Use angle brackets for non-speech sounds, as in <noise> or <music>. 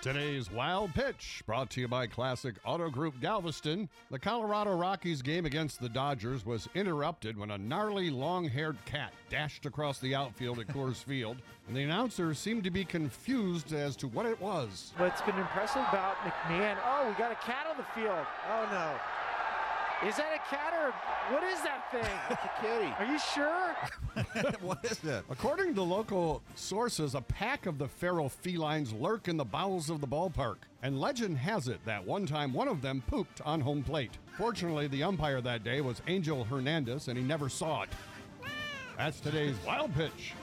Today's Wild Pitch, brought to you by Classic Auto Group Galveston. The Colorado Rockies game against the Dodgers was interrupted when a gnarly, long haired cat dashed across the outfield at Coors Field, and the announcers seemed to be confused as to what it was. What's been impressive about McMahon, oh, we got a cat on the field. Oh no. Is that a cat or what is that thing? <laughs> It's a kitty. Are you sure? <laughs> what is that? According to local sources, a pack of the feral felines lurk in the bowels of the ballpark. And legend has it that one time one of them pooped on home plate. Fortunately, the umpire that day was Angel Hernandez, and he never saw it. That's today's Wild Pitch.